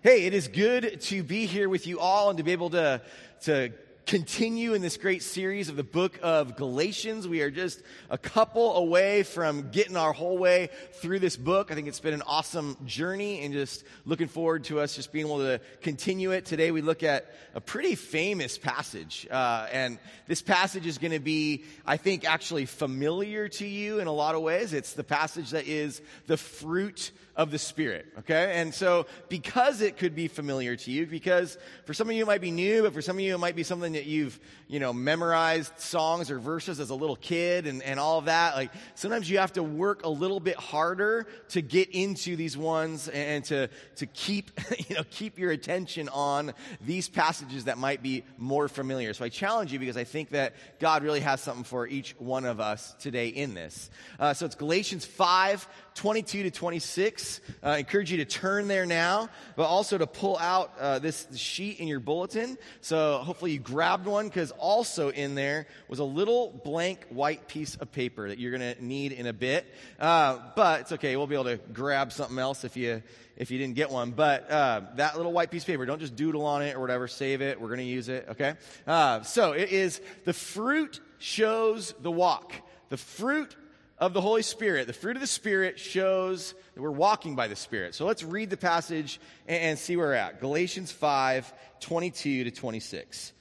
Hey, it is good to be here with you all and to be able to, to continue in this great series of the book of Galatians. We are just a couple away from getting our whole way through this book. I think it's been an awesome journey and just looking forward to us just being able to continue it. Today we look at a pretty famous passage. Uh, and this passage is going to be, I think, actually familiar to you in a lot of ways. It's the passage that is the fruit of the Spirit, okay? And so, because it could be familiar to you, because for some of you it might be new, but for some of you it might be something that you've, you know, memorized songs or verses as a little kid and, and all of that, like, sometimes you have to work a little bit harder to get into these ones and to, to keep, you know, keep your attention on these passages that might be more familiar. So I challenge you because I think that God really has something for each one of us today in this. Uh, so it's Galatians 5, 22 to 26. Uh, I encourage you to turn there now, but also to pull out uh, this sheet in your bulletin. So hopefully you grabbed one because also in there was a little blank white piece of paper that you're going to need in a bit. Uh, but it's okay. We'll be able to grab something else if you if you didn't get one. But uh, that little white piece of paper, don't just doodle on it or whatever. Save it. We're going to use it. Okay. Uh, so it is the fruit shows the walk. The fruit of the Holy Spirit. The fruit of the Spirit shows that we're walking by the Spirit. So let's read the passage and, see where we're at. Galatians 5 22 to 26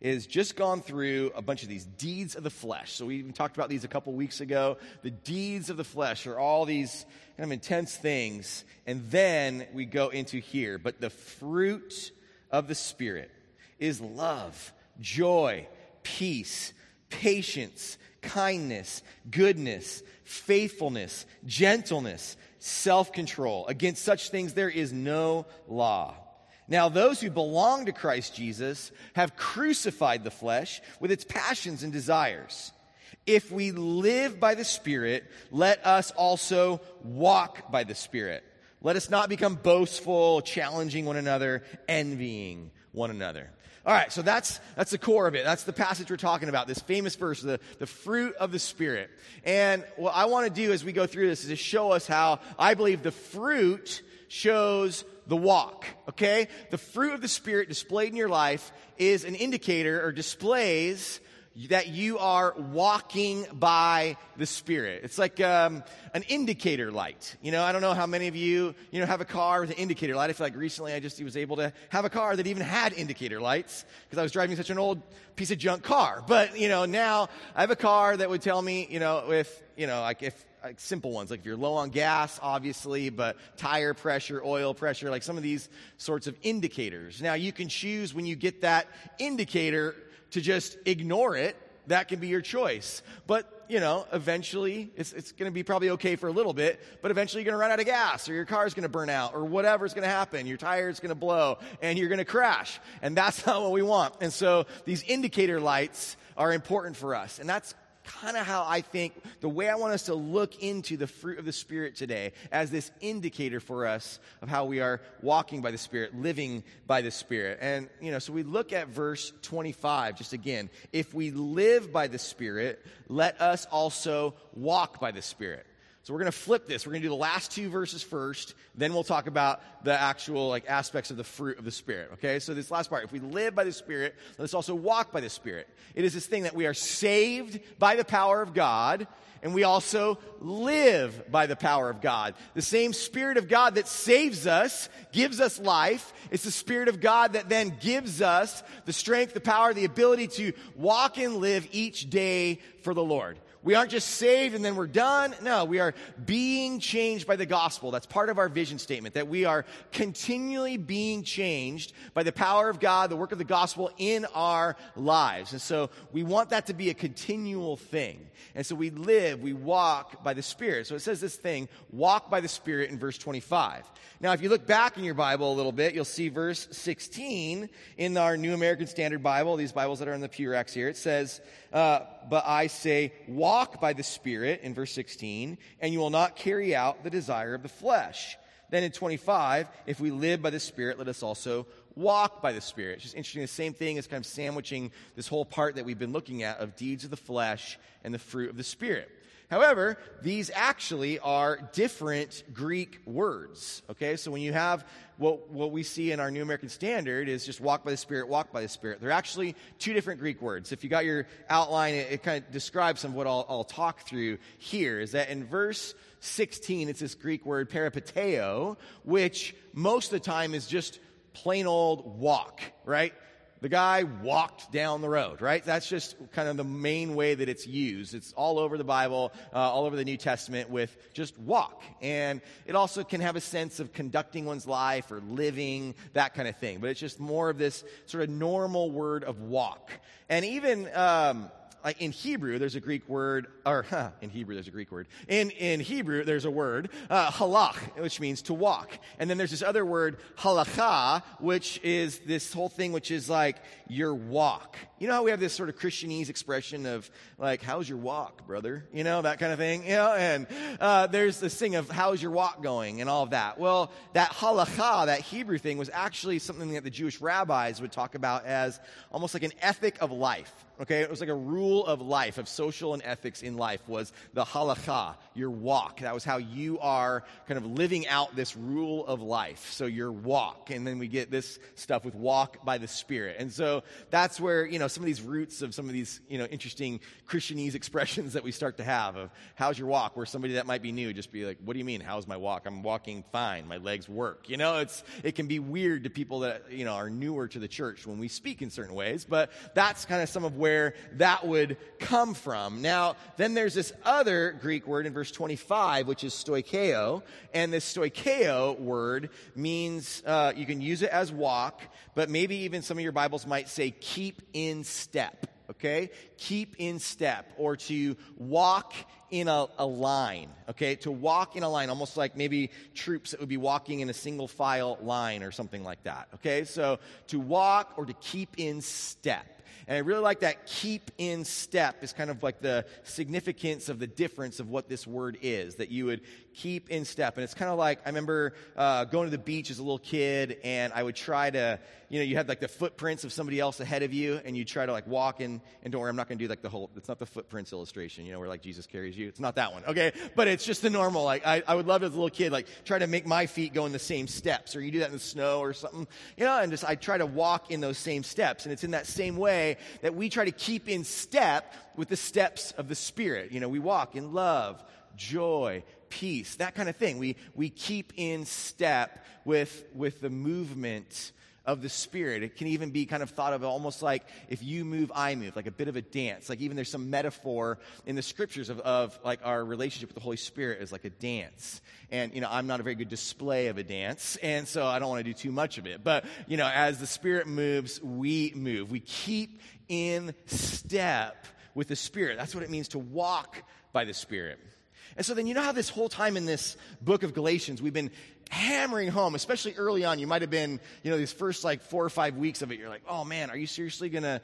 is just gone through a bunch of these deeds of the flesh. So we even talked about these a couple weeks ago. The deeds of the flesh are all these kind of intense things. And then we go into here. But the fruit of the Spirit is love, joy, peace, patience, kindness, goodness, faithfulness, gentleness, self control. Against such things there is no law. Now, those who belong to Christ Jesus have crucified the flesh with its passions and desires. If we live by the Spirit, let us also walk by the Spirit. Let us not become boastful, challenging one another, envying one another. All right, so that's, that's the core of it. That's the passage we're talking about, this famous verse, the, the fruit of the Spirit. And what I want to do as we go through this is to show us how I believe the fruit shows the walk, okay? The fruit of the Spirit displayed in your life is an indicator or displays that you are walking by the Spirit. It's like um, an indicator light. You know, I don't know how many of you, you know, have a car with an indicator light. I feel like recently I just was able to have a car that even had indicator lights because I was driving such an old piece of junk car. But, you know, now I have a car that would tell me, you know, if, you know, like if like simple ones, like if you're low on gas, obviously, but tire pressure, oil pressure, like some of these sorts of indicators. Now, you can choose when you get that indicator to just ignore it. That can be your choice. But, you know, eventually, it's, it's going to be probably okay for a little bit, but eventually you're going to run out of gas, or your car's going to burn out, or whatever's going to happen. Your tire's going to blow, and you're going to crash. And that's not what we want. And so these indicator lights are important for us. And that's kind of how I think the way I want us to look into the fruit of the Spirit today as this indicator for us of how we are walking by the Spirit, living by the Spirit. And, you know, so we look at verse 25, just again. If we live by the Spirit, let us also walk by the Spirit. So we're going to flip this. We're going to do the last two verses first, then we'll talk about the actual like aspects of the fruit of the spirit. Okay? So this last part, if we live by the spirit, let's also walk by the spirit. It is this thing that we are saved by the power of God and we also live by the power of God. The same Spirit of God that saves us, gives us life. It's the Spirit of God that then gives us the strength, the power, the ability to walk and live each day for the Lord. We aren't just saved and then we're done. No, we are being changed by the gospel. That's part of our vision statement, that we are continually being changed by the power of God, the work of the gospel in our lives. And so we want that to be a continual thing. And so we live, we walk by the Spirit. So it says this thing, walk by the Spirit in verse 25. Now, if you look back in your Bible a little bit, you'll see verse 16 in our New American Standard Bible, these Bibles that are in the pew racks here. It says, uh, But I say, walk by the Spirit, in verse 16, and you will not carry out the desire of the flesh. Then in 25, if we live by the Spirit, let us also walk by the Spirit. It's just interesting. The same thing is kind of sandwiching this whole part that we've been looking at of deeds of the flesh and the fruit of the Spirit. However, these actually are different Greek words. Okay, so when you have what, what we see in our New American Standard is just walk by the Spirit, walk by the Spirit. They're actually two different Greek words. If you got your outline, it, it kind of describes some of what I'll, I'll talk through here. Is that in verse 16, it's this Greek word peripateo, which most of the time is just plain old walk, right? The guy walked down the road, right? That's just kind of the main way that it's used. It's all over the Bible, uh, all over the New Testament with just walk. And it also can have a sense of conducting one's life or living, that kind of thing. But it's just more of this sort of normal word of walk. And even, um, in Hebrew, there's a Greek word, or huh, in Hebrew, there's a Greek word. In, in Hebrew, there's a word, uh, halach, which means to walk. And then there's this other word, halacha, which is this whole thing, which is like your walk. You know how we have this sort of Christianese expression of like, how's your walk, brother? You know, that kind of thing. You know, and uh, there's this thing of how's your walk going and all of that. Well, that halacha, that Hebrew thing, was actually something that the Jewish rabbis would talk about as almost like an ethic of life okay? It was like a rule of life, of social and ethics in life, was the halacha, your walk. That was how you are kind of living out this rule of life. So your walk. And then we get this stuff with walk by the Spirit. And so that's where, you know, some of these roots of some of these, you know, interesting Christianese expressions that we start to have of how's your walk, where somebody that might be new just be like, what do you mean, how's my walk? I'm walking fine. My legs work. You know, it's, it can be weird to people that, you know, are newer to the church when we speak in certain ways, but that's kind of some of where that would come from. Now, then there's this other Greek word in verse 25, which is stoikeo. And this stoikeo word means, uh, you can use it as walk, but maybe even some of your Bibles might say keep in step okay? Keep in step or to walk in a, a, line, okay? To walk in a line, almost like maybe troops that would be walking in a single file line or something like that, okay? So to walk or to keep in step. And I really like that keep in step is kind of like the significance of the difference of what this word is, that you would keep in step. And it's kind of like I remember uh, going to the beach as a little kid, and I would try to, you know, you had like the footprints of somebody else ahead of you, and you try to like walk in. And don't worry, I'm not going to do like the whole. It's not the footprints illustration, you know, where like Jesus carries you. It's not that one, okay? But it's just the normal. Like I, I would love as a little kid, like try to make my feet go in the same steps, or you do that in the snow or something, you know, and just I try to walk in those same steps, and it's in that same way that we try to keep in step with the steps of the Spirit. You know, we walk in love, joy, peace, that kind of thing. We, we keep in step with, with the movement of the Spirit. It can even be kind of thought of almost like if you move, I move, like a bit of a dance. Like even there's some metaphor in the scriptures of, of like our relationship with the Holy Spirit is like a dance. And, you know, I'm not a very good display of a dance, and so I don't want to do too much of it. But, you know, as the Spirit moves, we move. We keep in step with the Spirit. That's what it means to walk by the Spirit. And so then you know how this whole time in this book of Galatians, we've been hammering home, especially early on. You might have been, you know, these first like four or five weeks of it, you're like, oh man, are you seriously going to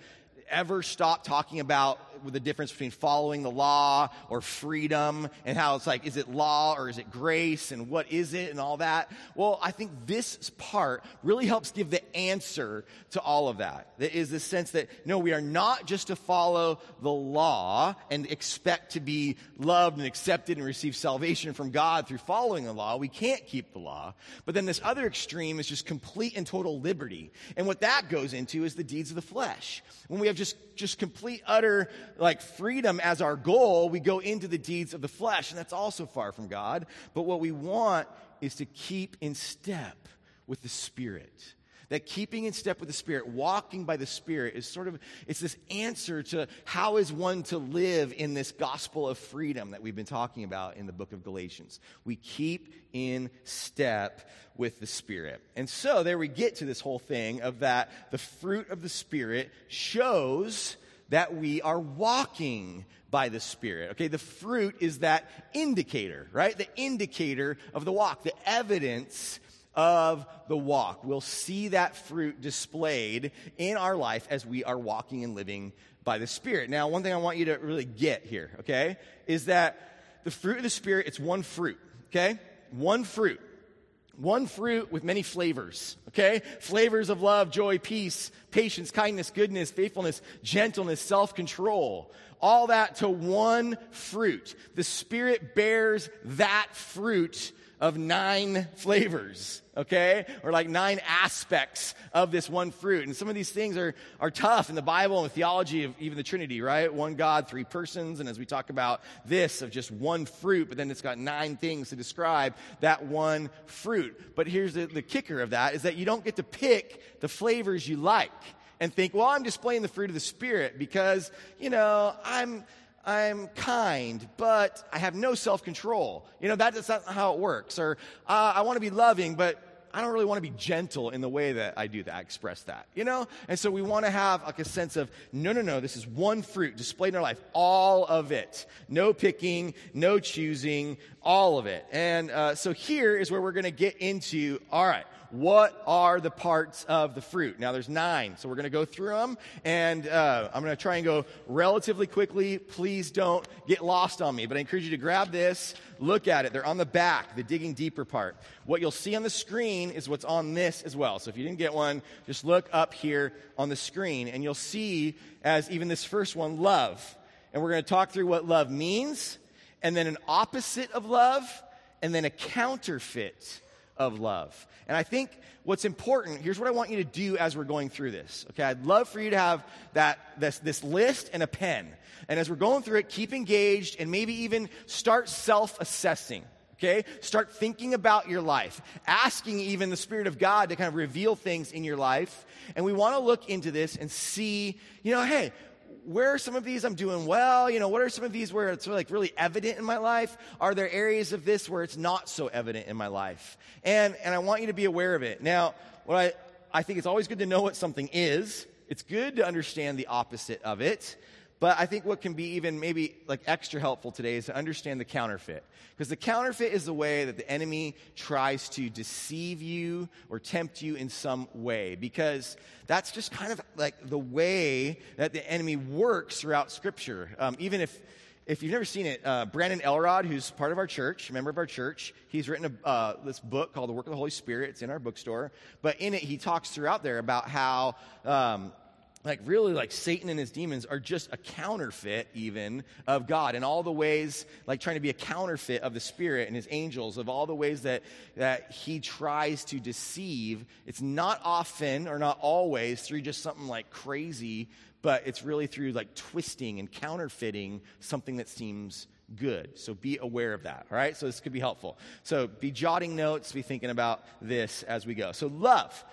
ever stop talking about the difference between following the law or freedom and how it's like, is it law or is it grace and what is it and all that? Well, I think this part really helps give the answer to all of that. That is the sense that, no, we are not just to follow the law and expect to be loved and accepted and receive salvation from God through following the law. We can't keep the law. But then this other extreme is just complete and total liberty. And what that goes into is the deeds of the flesh. When we have just, just complete, utter, like freedom as our goal, we go into the deeds of the flesh, and that's also far from God. But what we want is to keep in step with the Spirit. That keeping in step with the Spirit, walking by the Spirit, is sort of, it's this answer to how is one to live in this gospel of freedom that we've been talking about in the book of Galatians. We keep in step with the Spirit. And so there we get to this whole thing of that the fruit of the Spirit shows that we are walking by the Spirit. Okay, the fruit is that indicator, right? The indicator of the walk, the evidence of the walk. We'll see that fruit displayed in our life as we are walking and living by the Spirit. Now, one thing I want you to really get here, okay, is that the fruit of the Spirit, it's one fruit, okay? One fruit. one fruit with many flavors, okay? Flavors of love, joy, peace, patience, kindness, goodness, faithfulness, gentleness, self control. All that to one fruit. The Spirit bears that fruit of nine flavors, okay? Or like nine aspects of this one fruit. And some of these things are, are tough in the Bible and the theology of even the Trinity, right? One God, three persons. And as we talk about this of just one fruit, but then it's got nine things to describe that one fruit. But here's the, the kicker of that is that you don't get to pick the flavors you like and think, well, I'm displaying the fruit of the Spirit because, you know, I'm, I'm kind, but I have no self control. You know, that's not how it works. Or uh, I want to be loving, but I don't really want to be gentle in the way that I do that, I express that, you know? And so we want to have like a sense of, no, no, no, this is one fruit displayed in our life, all of it. No picking, no choosing, all of it. And uh, so here is where we're going to get into, all right, what are the parts of the fruit? Now, there's nine, so we're going to go through them, and uh, I'm going to try and go relatively quickly. Please don't get lost on me, but I encourage you to grab this, look at it. They're on the back, the digging deeper part. What you'll see on the screen is what's on this as well. So if you didn't get one, just look up here on the screen, and you'll see, as even this first one, love. And we're going to talk through what love means, and then an opposite of love, and then a counterfeit of love. And I think what's important, here's what I want you to do as we're going through this. Okay, I'd love for you to have that this, this list and a pen. And as we're going through it, keep engaged and maybe even start self-assessing. Okay? Start thinking about your life, asking even the Spirit of God to kind of reveal things in your life. And we want to look into this and see, you know, hey, where are some of these I'm doing well? You know, what are some of these where it's like really evident in my life? Are there areas of this where it's not so evident in my life? And, and I want you to be aware of it. Now, what I, I think it's always good to know what something is. It's good to understand the opposite of it. But I think what can be even maybe like extra helpful today is to understand the counterfeit. Because the counterfeit is the way that the enemy tries to deceive you or tempt you in some way. Because that's just kind of like the way that the enemy works throughout Scripture. Um, even if if you've never seen it, uh, Brandon Elrod, who's part of our church, member of our church, he's written a, uh, this book called The Work of the Holy Spirit. It's in our bookstore. But in it, he talks throughout there about how um, like really like satan and his demons are just a counterfeit even of god in all the ways like trying to be a counterfeit of the spirit and his angels of all the ways that that he tries to deceive it's not often or not always through just something like crazy but it's really through like twisting and counterfeiting something that seems good. So be aware of that, all right? So this could be helpful. So be jotting notes, be thinking about this as we go. So love.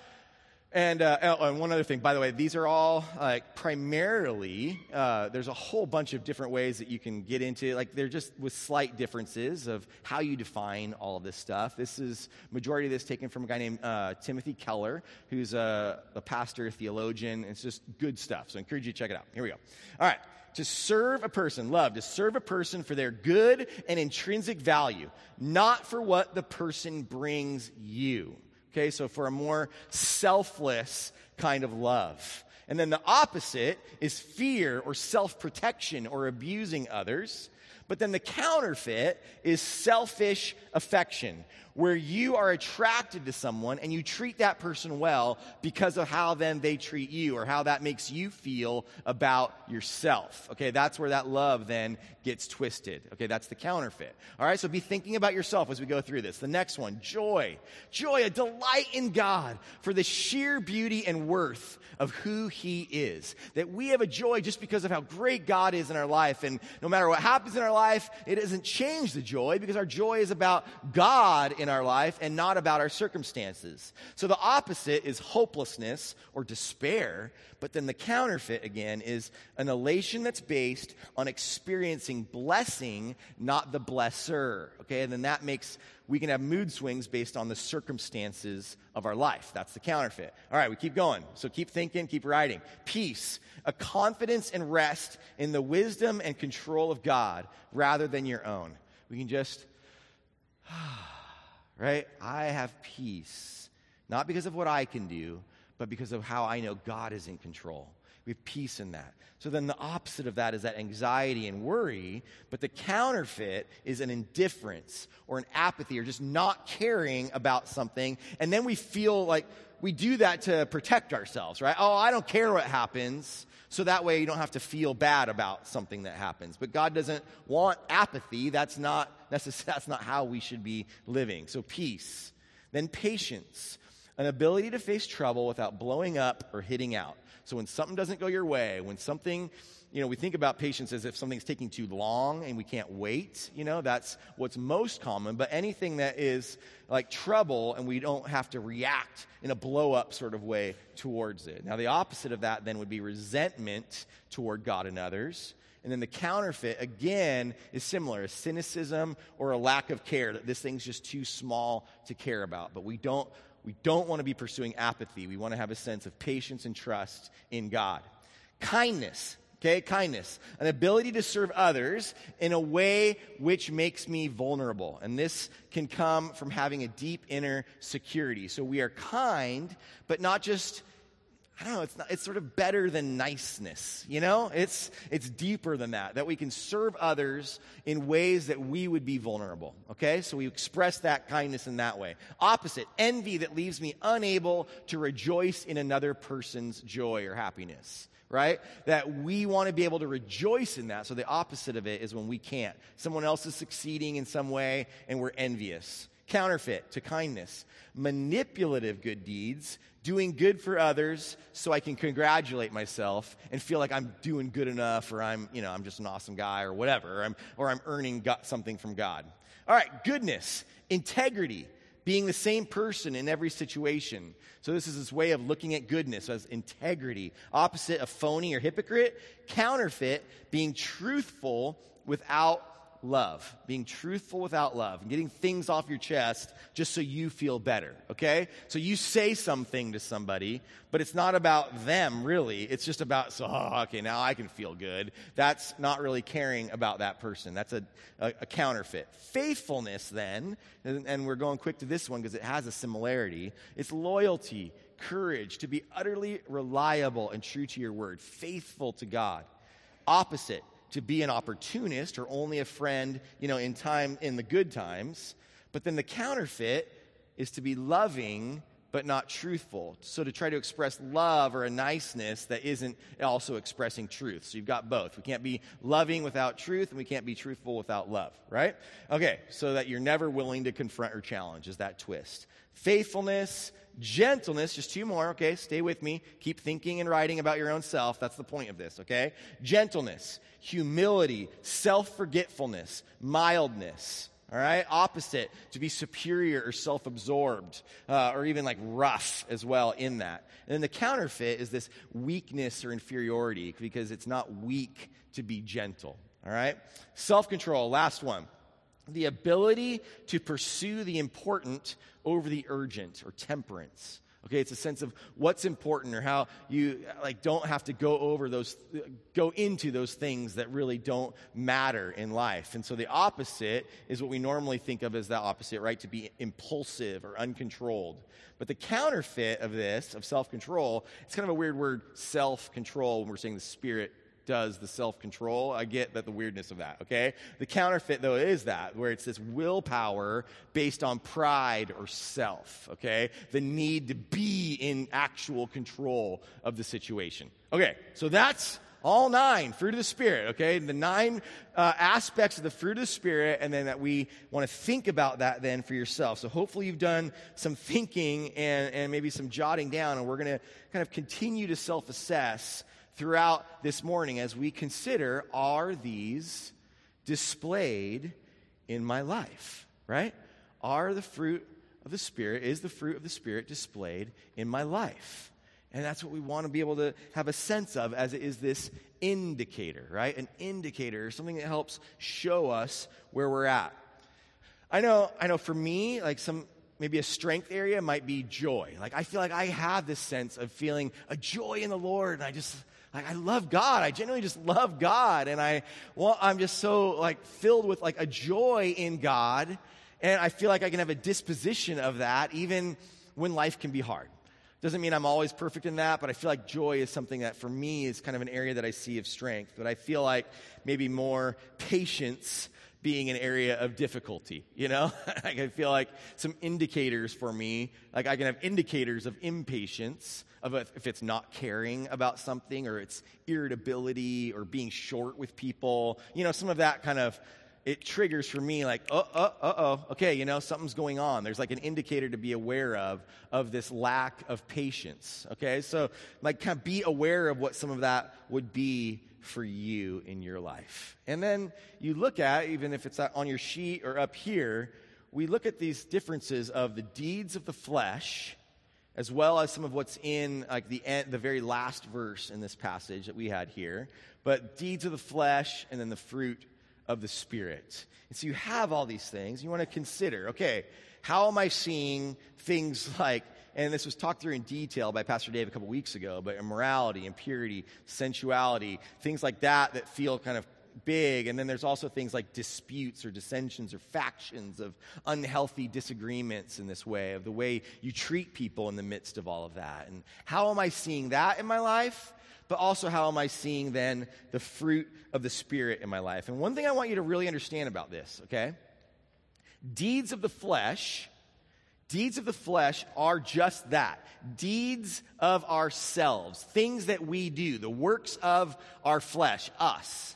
And, uh, oh, and one other thing, by the way, these are all like primarily, uh, there's a whole bunch of different ways that you can get into, like they're just with slight differences of how you define all of this stuff. This is, majority of this taken from a guy named uh, Timothy Keller, who's a, a pastor, theologian. It's just good stuff. So I encourage you to check it out. Here we go. All right. To serve a person, love, to serve a person for their good and intrinsic value, not for what the person brings you. Okay, so for a more selfless kind of love. And then the opposite is fear or self protection or abusing others. But then the counterfeit is selfish affection, where you are attracted to someone and you treat that person well because of how then they treat you or how that makes you feel about yourself. Okay, that's where that love then gets twisted. Okay, that's the counterfeit. All right, so be thinking about yourself as we go through this. The next one, joy. Joy, a delight in God for the sheer beauty and worth of who He is. That we have a joy just because of how great God is in our life. And no matter what happens in our life, it doesn't change the joy because our joy is about God in our life and not about our circumstances. So the opposite is hopelessness or despair. But then the counterfeit, again, is an elation that's based on experiencing blessing, not the blesser. Okay, and then that makes, we can have mood swings based on the circumstances of our life. That's the counterfeit. All right, we keep going. So keep thinking, keep writing. Peace, a confidence and rest in the wisdom and control of God rather than your own. We can just, right? I have peace, not because of what I can do, but because of how I know God is in control. We have peace in that. So then the opposite of that is that anxiety and worry, but the counterfeit is an indifference or an apathy or just not caring about something. And then we feel like we do that to protect ourselves, right? Oh, I don't care what happens. So that way you don't have to feel bad about something that happens. But God doesn't want apathy. That's not necess- that's not how we should be living. So peace. Then patience. An ability to face trouble without blowing up or hitting out. So when something doesn't go your way, when something, you know, we think about patience as if something's taking too long and we can't wait, you know, that's what's most common. But anything that is like trouble and we don't have to react in a blow up sort of way towards it. Now, the opposite of that then would be resentment toward God and others. And then the counterfeit, again, is similar a cynicism or a lack of care, that this thing's just too small to care about. But we don't we don't want to be pursuing apathy. We want to have a sense of patience and trust in God. Kindness, okay? Kindness. An ability to serve others in a way which makes me vulnerable. And this can come from having a deep inner security. So we are kind, but not just I don't know, it's, not, it's sort of better than niceness, you know? It's, it's deeper than that, that we can serve others in ways that we would be vulnerable, okay? So we express that kindness in that way. Opposite, envy that leaves me unable to rejoice in another person's joy or happiness, right? That we want to be able to rejoice in that. So the opposite of it is when we can't. Someone else is succeeding in some way and we're envious counterfeit to kindness, manipulative good deeds, doing good for others so I can congratulate myself and feel like I'm doing good enough or I'm, you know, I'm just an awesome guy or whatever, or I'm, or I'm earning something from God. All right, goodness, integrity, being the same person in every situation. So this is this way of looking at goodness as integrity. Opposite of phony or hypocrite, counterfeit, being truthful without love, being truthful without love, and getting things off your chest just so you feel better, okay? So you say something to somebody, but it's not about them really. It's just about, so, oh, okay, now I can feel good. That's not really caring about that person. That's a, a, a counterfeit. Faithfulness, then, and, and we're going quick to this one because it has a similarity, it's loyalty, courage, to be utterly reliable and true to your word, faithful to God. Opposite, to be an opportunist or only a friend, you know, in time in the good times. But then the counterfeit is to be loving but not truthful. So to try to express love or a niceness that isn't also expressing truth. So you've got both. We can't be loving without truth and we can't be truthful without love, right? Okay, so that you're never willing to confront or challenge is that twist. Faithfulness, gentleness, just two more, okay? Stay with me. Keep thinking and writing about your own self. That's the point of this, okay? Gentleness, humility, self forgetfulness, mildness. All right, opposite to be superior or self absorbed uh, or even like rough as well in that. And then the counterfeit is this weakness or inferiority because it's not weak to be gentle. All right, self control, last one. The ability to pursue the important over the urgent or temperance. Okay, it's a sense of what's important or how you like don't have to go over those go into those things that really don't matter in life. And so the opposite is what we normally think of as the opposite, right? To be impulsive or uncontrolled. But the counterfeit of this, of self-control, it's kind of a weird word, self-control, when we're saying the spirit does the self control. I get that the weirdness of that, okay? The counterfeit, though, is that, where it's this willpower based on pride or self, okay? The need to be in actual control of the situation. Okay, so that's all nine fruit of the spirit okay the nine uh, aspects of the fruit of the spirit and then that we want to think about that then for yourself so hopefully you've done some thinking and, and maybe some jotting down and we're going to kind of continue to self-assess throughout this morning as we consider are these displayed in my life, right? Are the fruit of the Spirit, is the fruit of the Spirit displayed in my life? And that's what we want to be able to have a sense of as it is this indicator, right? An indicator, something that helps show us where we're at. I know, I know for me, like some, maybe a strength area might be joy. Like I feel like I have this sense of feeling a joy in the Lord, and I just like I love God. I genuinely just love God, and I well, I'm just so like filled with like a joy in God, and I feel like I can have a disposition of that even when life can be hard. Doesn't mean I'm always perfect in that, but I feel like joy is something that for me is kind of an area that I see of strength. But I feel like maybe more patience being an area of difficulty, you know? I feel like some indicators for me, like I can have indicators of impatience, of if it's not caring about something or it's irritability or being short with people, you know, some of that kind of it triggers for me like, uh, uh, uh oh, okay, you know, something's going on. There's like an indicator to be aware of, of this lack of patience, okay? So, like, kind of be aware of what some of that would be for you in your life. And then you look at, even if it's on your sheet or up here, we look at these differences of the deeds of the flesh as well as some of what's in like the end, the very last verse in this passage that we had here but deeds of the flesh and then the fruit of the Spirit. And so you have all these things. You want to consider, okay, how am I seeing things like, and this was talked through in detail by Pastor Dave a couple weeks ago, but immorality, impurity, sensuality, things like that that feel kind of big. And then there's also things like disputes or dissensions or factions of unhealthy disagreements in this way, of the way you treat people in the midst of all of that. And how am I seeing that in my life? but also how am I seeing then the fruit of the Spirit in my life? And one thing I want you to really understand about this, okay? Deeds of the flesh, deeds of the flesh are just that deeds of ourselves, things that we do, the works of our flesh, us.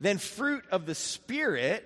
Then fruit of the Spirit,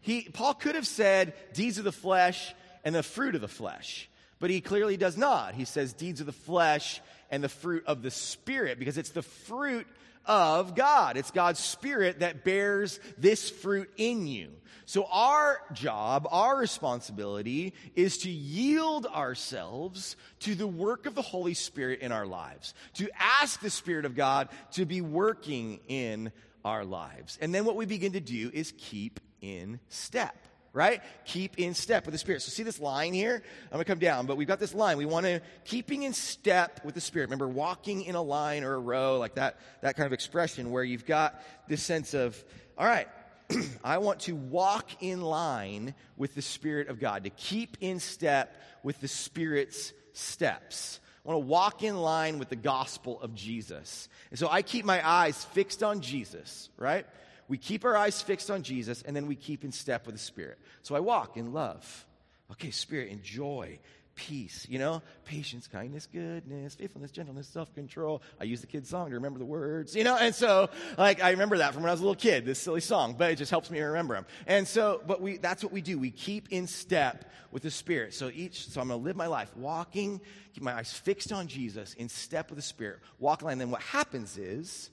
he, Paul could have said deeds of the flesh and the fruit of the flesh, but he clearly does not. He says deeds of the flesh and the fruit of the Spirit because it's the fruit of God. It's God's Spirit that bears this fruit in you. So, our job, our responsibility is to yield ourselves to the work of the Holy Spirit in our lives, to ask the Spirit of God to be working in our lives. And then what we begin to do is keep in step right? Keep in step with the Spirit. So see this line here? I'm going to come down, but we've got this line. We want to keeping in step with the Spirit. Remember, walking in a line or a row, like that, that kind of expression where you've got this sense of, all right, I want to walk in line with the Spirit of God, to keep in step with the Spirit's steps. I want to walk in line with the gospel of Jesus. And so I keep my eyes fixed on Jesus, right? we keep our eyes fixed on Jesus, and then we keep in step with the Spirit. So I walk in love. Okay, Spirit, in joy, peace, you know, patience, kindness, goodness, faithfulness, gentleness, self control. I use the kid's song to remember the words, you know, and so, like, I remember that from when I was a little kid, this silly song, but it just helps me remember them. And so, but we, that's what we do. We keep in step with the Spirit. So each, so I'm going to live my life walking, keep my eyes fixed on Jesus, in step with the Spirit, walk. And then what happens is,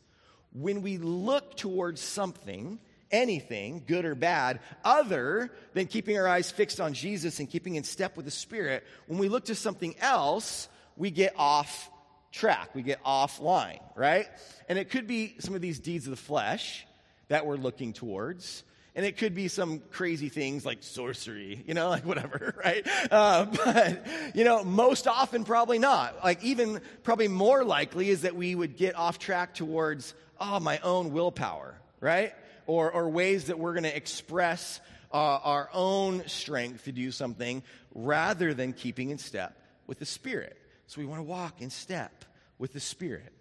when we look towards something, anything, good or bad, other than keeping our eyes fixed on Jesus and keeping in step with the Spirit, when we look to something else, we get off track. We get offline, right? And it could be some of these deeds of the flesh that we're looking towards. And it could be some crazy things like sorcery, you know, like whatever, right? Uh, but, you know, most often probably not. Like, even probably more likely is that we would get off track towards oh, my own willpower, right? Or, or ways that we're going to express uh, our own strength to do something rather than keeping in step with the Spirit. So we want to walk in step with the Spirit.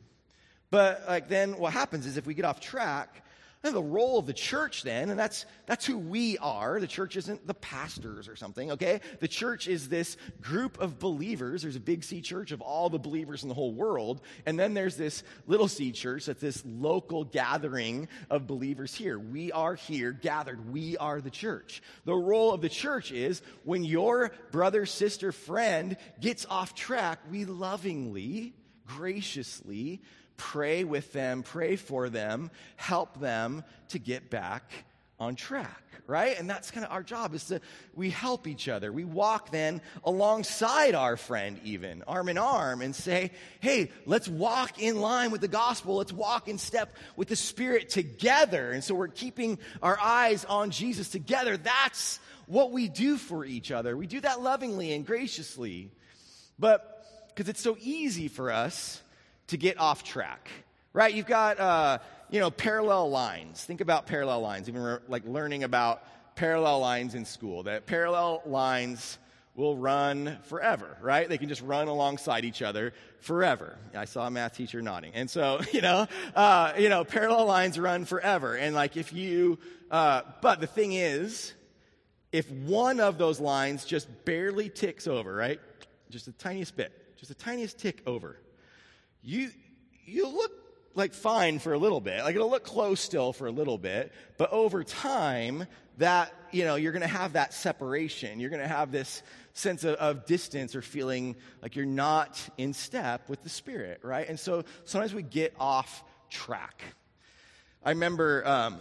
But like then what happens is if we get off track, and the role of the church then, and that's, that's who we are. The church isn't the pastors or something, okay? The church is this group of believers. There's a big C church of all the believers in the whole world. And then there's this little C church that's this local gathering of believers here. We are here gathered. We are the church. The role of the church is when your brother, sister, friend gets off track, we lovingly, graciously pray with them, pray for them, help them to get back on track, right? And that's kind of our job is to we help each other. We walk then alongside our friend even, arm in arm and say, "Hey, let's walk in line with the gospel. Let's walk in step with the spirit together." And so we're keeping our eyes on Jesus together. That's what we do for each other. We do that lovingly and graciously. But because it's so easy for us to get off track, right? You've got, uh, you know, parallel lines. Think about parallel lines, even like learning about parallel lines in school. That parallel lines will run forever, right? They can just run alongside each other forever. I saw a math teacher nodding. And so, you know, uh, you know, parallel lines run forever. And like if you, uh, but the thing is, if one of those lines just barely ticks over, right? Just the tiniest bit, just the tiniest tick over, you, you look like fine for a little bit. Like it'll look close still for a little bit, but over time, that, you know, you're going to have that separation. You're going to have this sense of, of, distance or feeling like you're not in step with the Spirit, right? And so sometimes we get off track. I remember, um,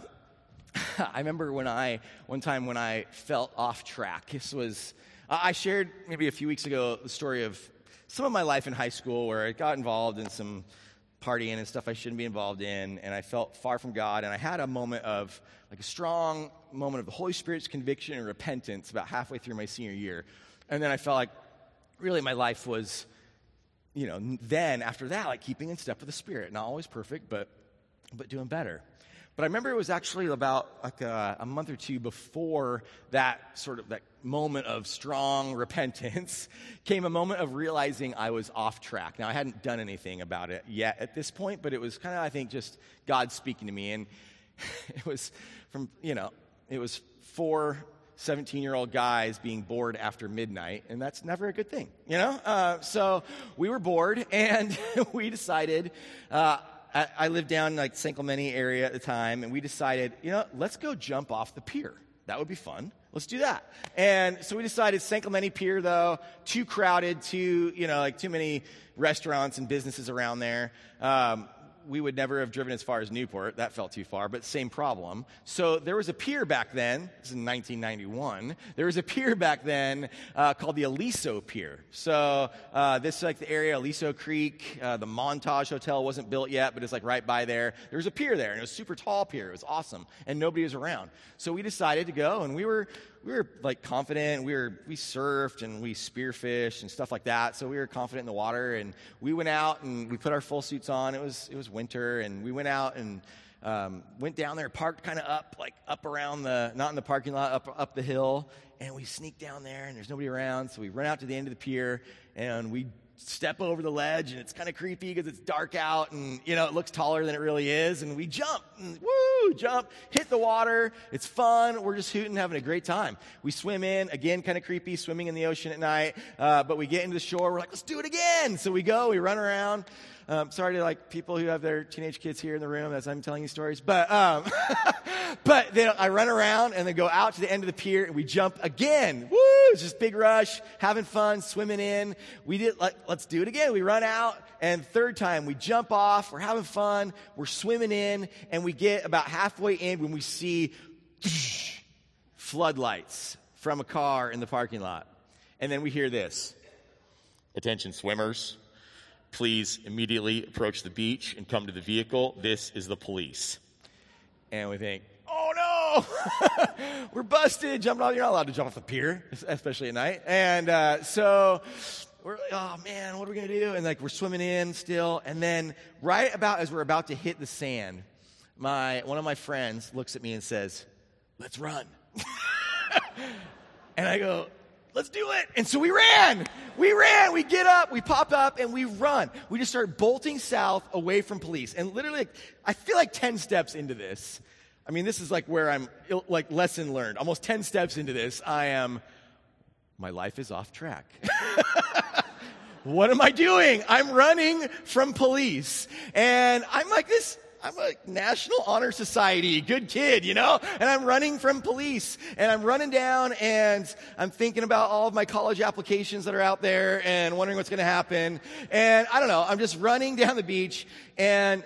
I remember when I, one time when I felt off track. This was, I shared maybe a few weeks ago the story of some of my life in high school where I got involved in some partying and stuff I shouldn't be involved in, and I felt far from God, and I had a moment of, like a strong moment of the Holy Spirit's conviction and repentance about halfway through my senior year. And then I felt like really my life was, you know, then after that, like keeping in step with the Spirit. Not always perfect, but, but doing better. But I remember it was actually about like a, a, month or two before that sort of that moment of strong repentance came a moment of realizing I was off track. Now I hadn't done anything about it yet at this point, but it was kind of I think just God speaking to me, and it was from you know it was four 17 year old guys being bored after midnight, and that's never a good thing, you know? Uh, so we were bored, and we decided. Uh, I, lived down like San Clemente area at the time, and we decided, you know, let's go jump off the pier. That would be fun. Let's do that. And so we decided San Clemente Pier, though, too crowded, too, you know, like too many restaurants and businesses around there. Um, we would never have driven as far as Newport. That felt too far, but same problem. So there was a pier back then. This is in 1991. There was a pier back then uh, called the Aliso Pier. So uh, this is like the area, Aliso Creek. Uh, the Montage Hotel wasn't built yet, but it's like right by there. There was a pier there, and it was super tall pier. It was awesome, and nobody was around. So we decided to go, and we were we were like confident. We were we surfed and we spearfished and stuff like that. So we were confident in the water, and we went out and we put our full suits on. It was it was winter, and we went out and um, went down there, parked kind of up, like up around the not in the parking lot, up up the hill, and we sneaked down there, and there's nobody around. So we run out to the end of the pier, and we step over the ledge and it's kind of creepy because it's dark out and you know it looks taller than it really is and we jump and woo jump hit the water it's fun we're just hooting having a great time. We swim in again kind of creepy swimming in the ocean at night uh, but we get into the shore we're like let's do it again! So we go we run around um, sorry to like people who have their teenage kids here in the room as I'm telling you stories, but um, but then I run around and then go out to the end of the pier and we jump again. Woo! It's just big rush, having fun, swimming in. We did. Let, let's do it again. We run out and third time we jump off. We're having fun. We're swimming in and we get about halfway in when we see floodlights from a car in the parking lot, and then we hear this. Attention, swimmers please immediately approach the beach and come to the vehicle. This is the police. And we think, oh no, we're busted. Jumping off, you're not allowed to jump off the pier, especially at night. And uh, so we're like, oh man, what are we gonna do? And like we're swimming in still, and then right about as we're about to hit the sand, my one of my friends looks at me and says, "Let's run." and I go, let's do it. And so we ran. We ran. We get up, we pop up, and we run. We just start bolting south away from police. And literally, I feel like 10 steps into this. I mean, this is like where I'm, like, lesson learned. Almost 10 steps into this, I am, my life is off track. what am I doing? I'm running from police. And I'm like this I'm a National Honor Society good kid, you know? And I'm running from police and I'm running down and I'm thinking about all of my college applications that are out there and wondering what's going to happen. And I don't know, I'm just running down the beach and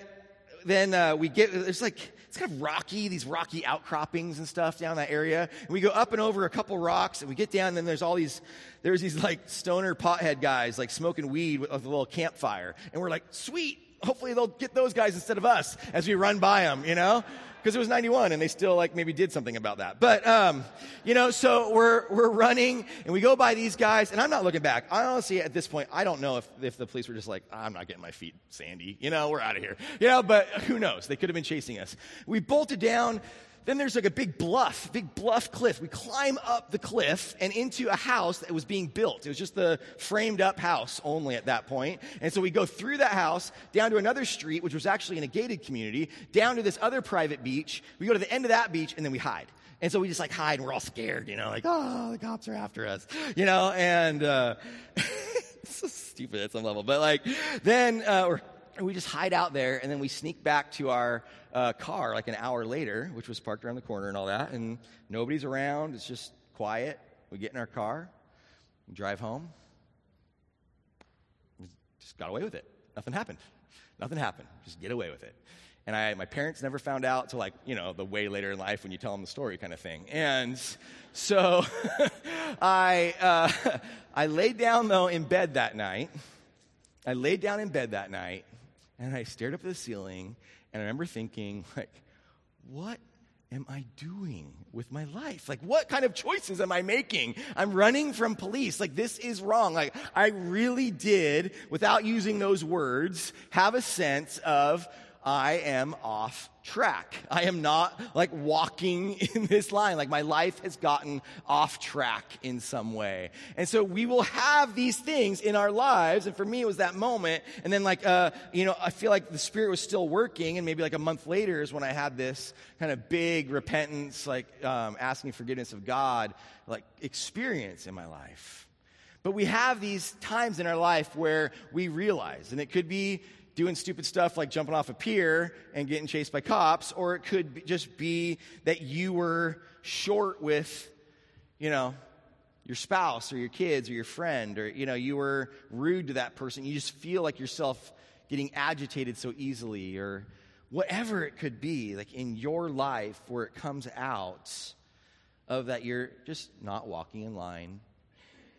then uh, we get, there's like, it's kind of rocky, these rocky outcroppings and stuff down that area. And we go up and over a couple rocks and we get down and then there's all these, there's these like stoner pothead guys like smoking weed with a little campfire. And we're like, sweet, hopefully they'll get those guys instead of us as we run by them, you know? because it was 91 and they still like maybe did something about that. But, um, you know, so we're, we're running and we go by these guys and I'm not looking back. I honestly, at this point, I don't know if, if the police were just like, I'm not getting my feet sandy. You know, we're out of here. You know, but who knows? They could have been chasing us. We bolted down then there's like a big bluff, big bluff cliff. We climb up the cliff and into a house that was being built. It was just the framed up house only at that point. And so we go through that house down to another street, which was actually in a gated community, down to this other private beach. We go to the end of that beach and then we hide. And so we just like hide and we're all scared, you know, like, oh, the cops are after us, you know, and, uh, so stupid at some level. But like, then, uh, we just hide out there and then we sneak back to our uh, car like an hour later, which was parked around the corner and all that, and nobody's around. It's just quiet. We get in our car, drive home. Just got away with it. Nothing happened. Nothing happened. Just get away with it. And I, my parents never found out till like, you know, the way later in life when you tell them the story kind of thing. And so I, uh, I laid down though in bed that night. I laid down in bed that night and I stared up at the ceiling and I remember thinking, like, what am I doing with my life? Like, what kind of choices am I making? I'm running from police. Like, this is wrong. Like, I really did, without using those words, have a sense of, I am off track. I am not like walking in this line. Like my life has gotten off track in some way. And so we will have these things in our lives. And for me, it was that moment. And then like, uh, you know, I feel like the Spirit was still working. And maybe like a month later is when I had this kind of big repentance, like um, asking forgiveness of God, like experience in my life. But we have these times in our life where we realize, and it could be doing stupid stuff like jumping off a pier and getting chased by cops, or it could be, just be that you were short with, you know, your spouse or your kids or your friend, or, you know, you were rude to that person. You just feel like yourself getting agitated so easily, or whatever it could be, like in your life where it comes out of that you're just not walking in line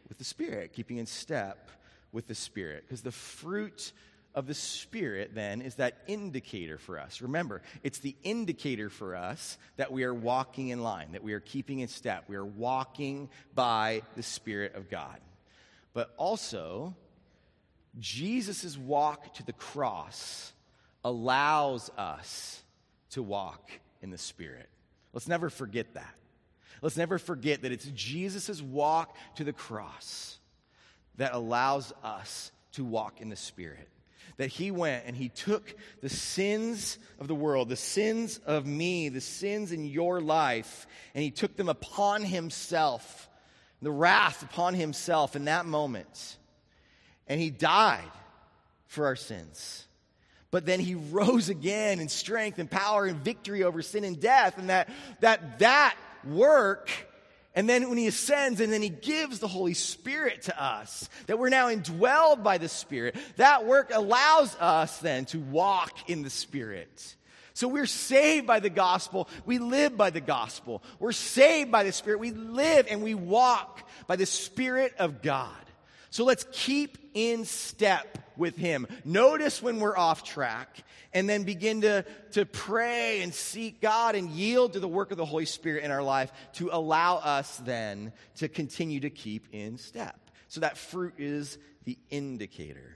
with the Spirit, keeping in step with the Spirit. Because the fruit of the Spirit, then, is that indicator for us. Remember, it's the indicator for us that we are walking in line, that we are keeping in step. We are walking by the Spirit of God. But also, Jesus' walk to the cross allows us to walk in the Spirit. Let's never forget that. Let's never forget that it's Jesus' walk to the cross that allows us to walk in the Spirit that he went and he took the sins of the world, the sins of me, the sins in your life, and he took them upon himself, the wrath upon himself in that moment. And he died for our sins. But then he rose again in strength and power and victory over sin and death. And that, that, that work and then when he ascends and then he gives the Holy Spirit to us, that we're now indwelled by the Spirit, that work allows us then to walk in the Spirit. So we're saved by the gospel. We live by the gospel. We're saved by the Spirit. We live and we walk by the Spirit of God. So let's keep in step with Him. Notice when we're off track and then begin to, to pray and seek God and yield to the work of the Holy Spirit in our life to allow us then to continue to keep in step. So that fruit is the indicator.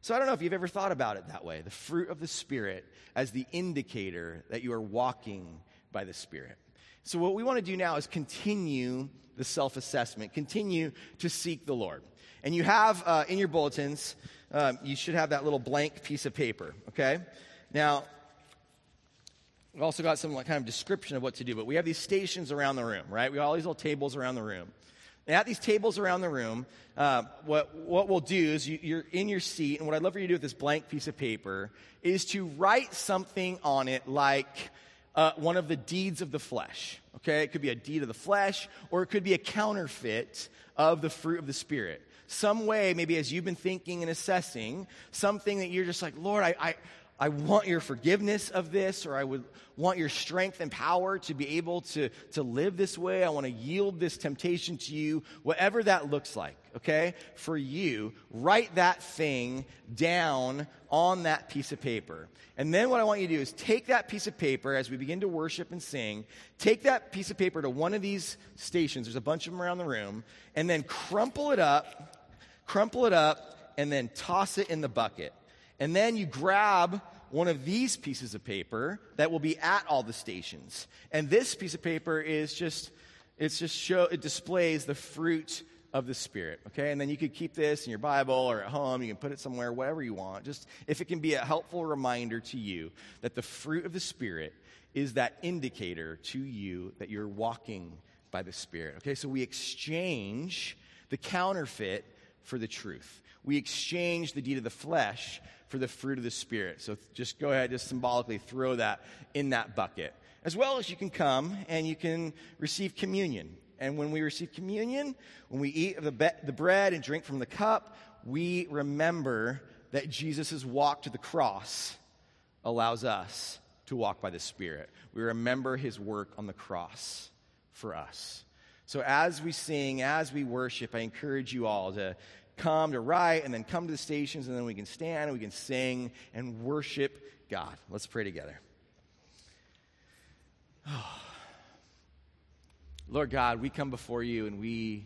So I don't know if you've ever thought about it that way the fruit of the Spirit as the indicator that you are walking by the Spirit. So, what we want to do now is continue the self assessment, continue to seek the Lord. And you have uh, in your bulletins, um, you should have that little blank piece of paper, okay? Now, we've also got some like, kind of description of what to do, but we have these stations around the room, right? We have all these little tables around the room. And at these tables around the room, uh, what, what we'll do is you, you're in your seat, and what I'd love for you to do with this blank piece of paper is to write something on it like uh, one of the deeds of the flesh. Okay? It could be a deed of the flesh, or it could be a counterfeit of the fruit of the Spirit. Some way, maybe as you've been thinking and assessing, something that you're just like, Lord, I, I I want your forgiveness of this, or I would want your strength and power to be able to, to live this way. I want to yield this temptation to you, whatever that looks like, okay? For you, write that thing down on that piece of paper. And then what I want you to do is take that piece of paper as we begin to worship and sing, take that piece of paper to one of these stations, there's a bunch of them around the room, and then crumple it up, crumple it up, and then toss it in the bucket. And then you grab one of these pieces of paper that will be at all the stations. And this piece of paper is just, it's just show, it displays the fruit of the Spirit, okay? And then you could keep this in your Bible or at home. You can put it somewhere, whatever you want. Just if it can be a helpful reminder to you that the fruit of the Spirit is that indicator to you that you're walking by the Spirit, okay? So we exchange the counterfeit for the truth. We exchange the deed of the flesh for the fruit of the Spirit. So just go ahead, just symbolically throw that in that bucket. As well as you can come and you can receive communion. And when we receive communion, when we eat the, be- the bread and drink from the cup, we remember that Jesus' walk to the cross allows us to walk by the Spirit. We remember his work on the cross for us. So as we sing, as we worship, I encourage you all to come to write and then come to the stations and then we can stand and we can sing and worship God. Let's pray together. Oh. Lord God, we come before you and we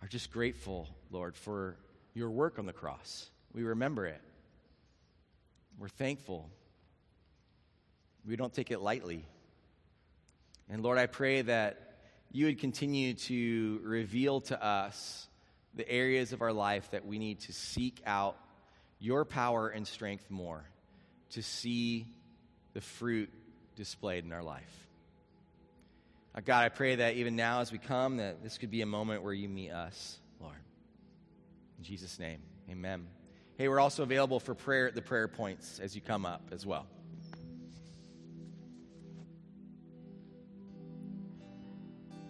are just grateful, Lord, for your work on the cross. We remember it. We're thankful. We don't take it lightly. And Lord, I pray that you would continue to reveal to us the areas of our life that we need to seek out your power and strength more to see the fruit displayed in our life. Uh, God, I pray that even now as we come, that this could be a moment where you meet us, Lord. In Jesus' name, amen. Hey, we're also available for prayer at the prayer points as you come up as well.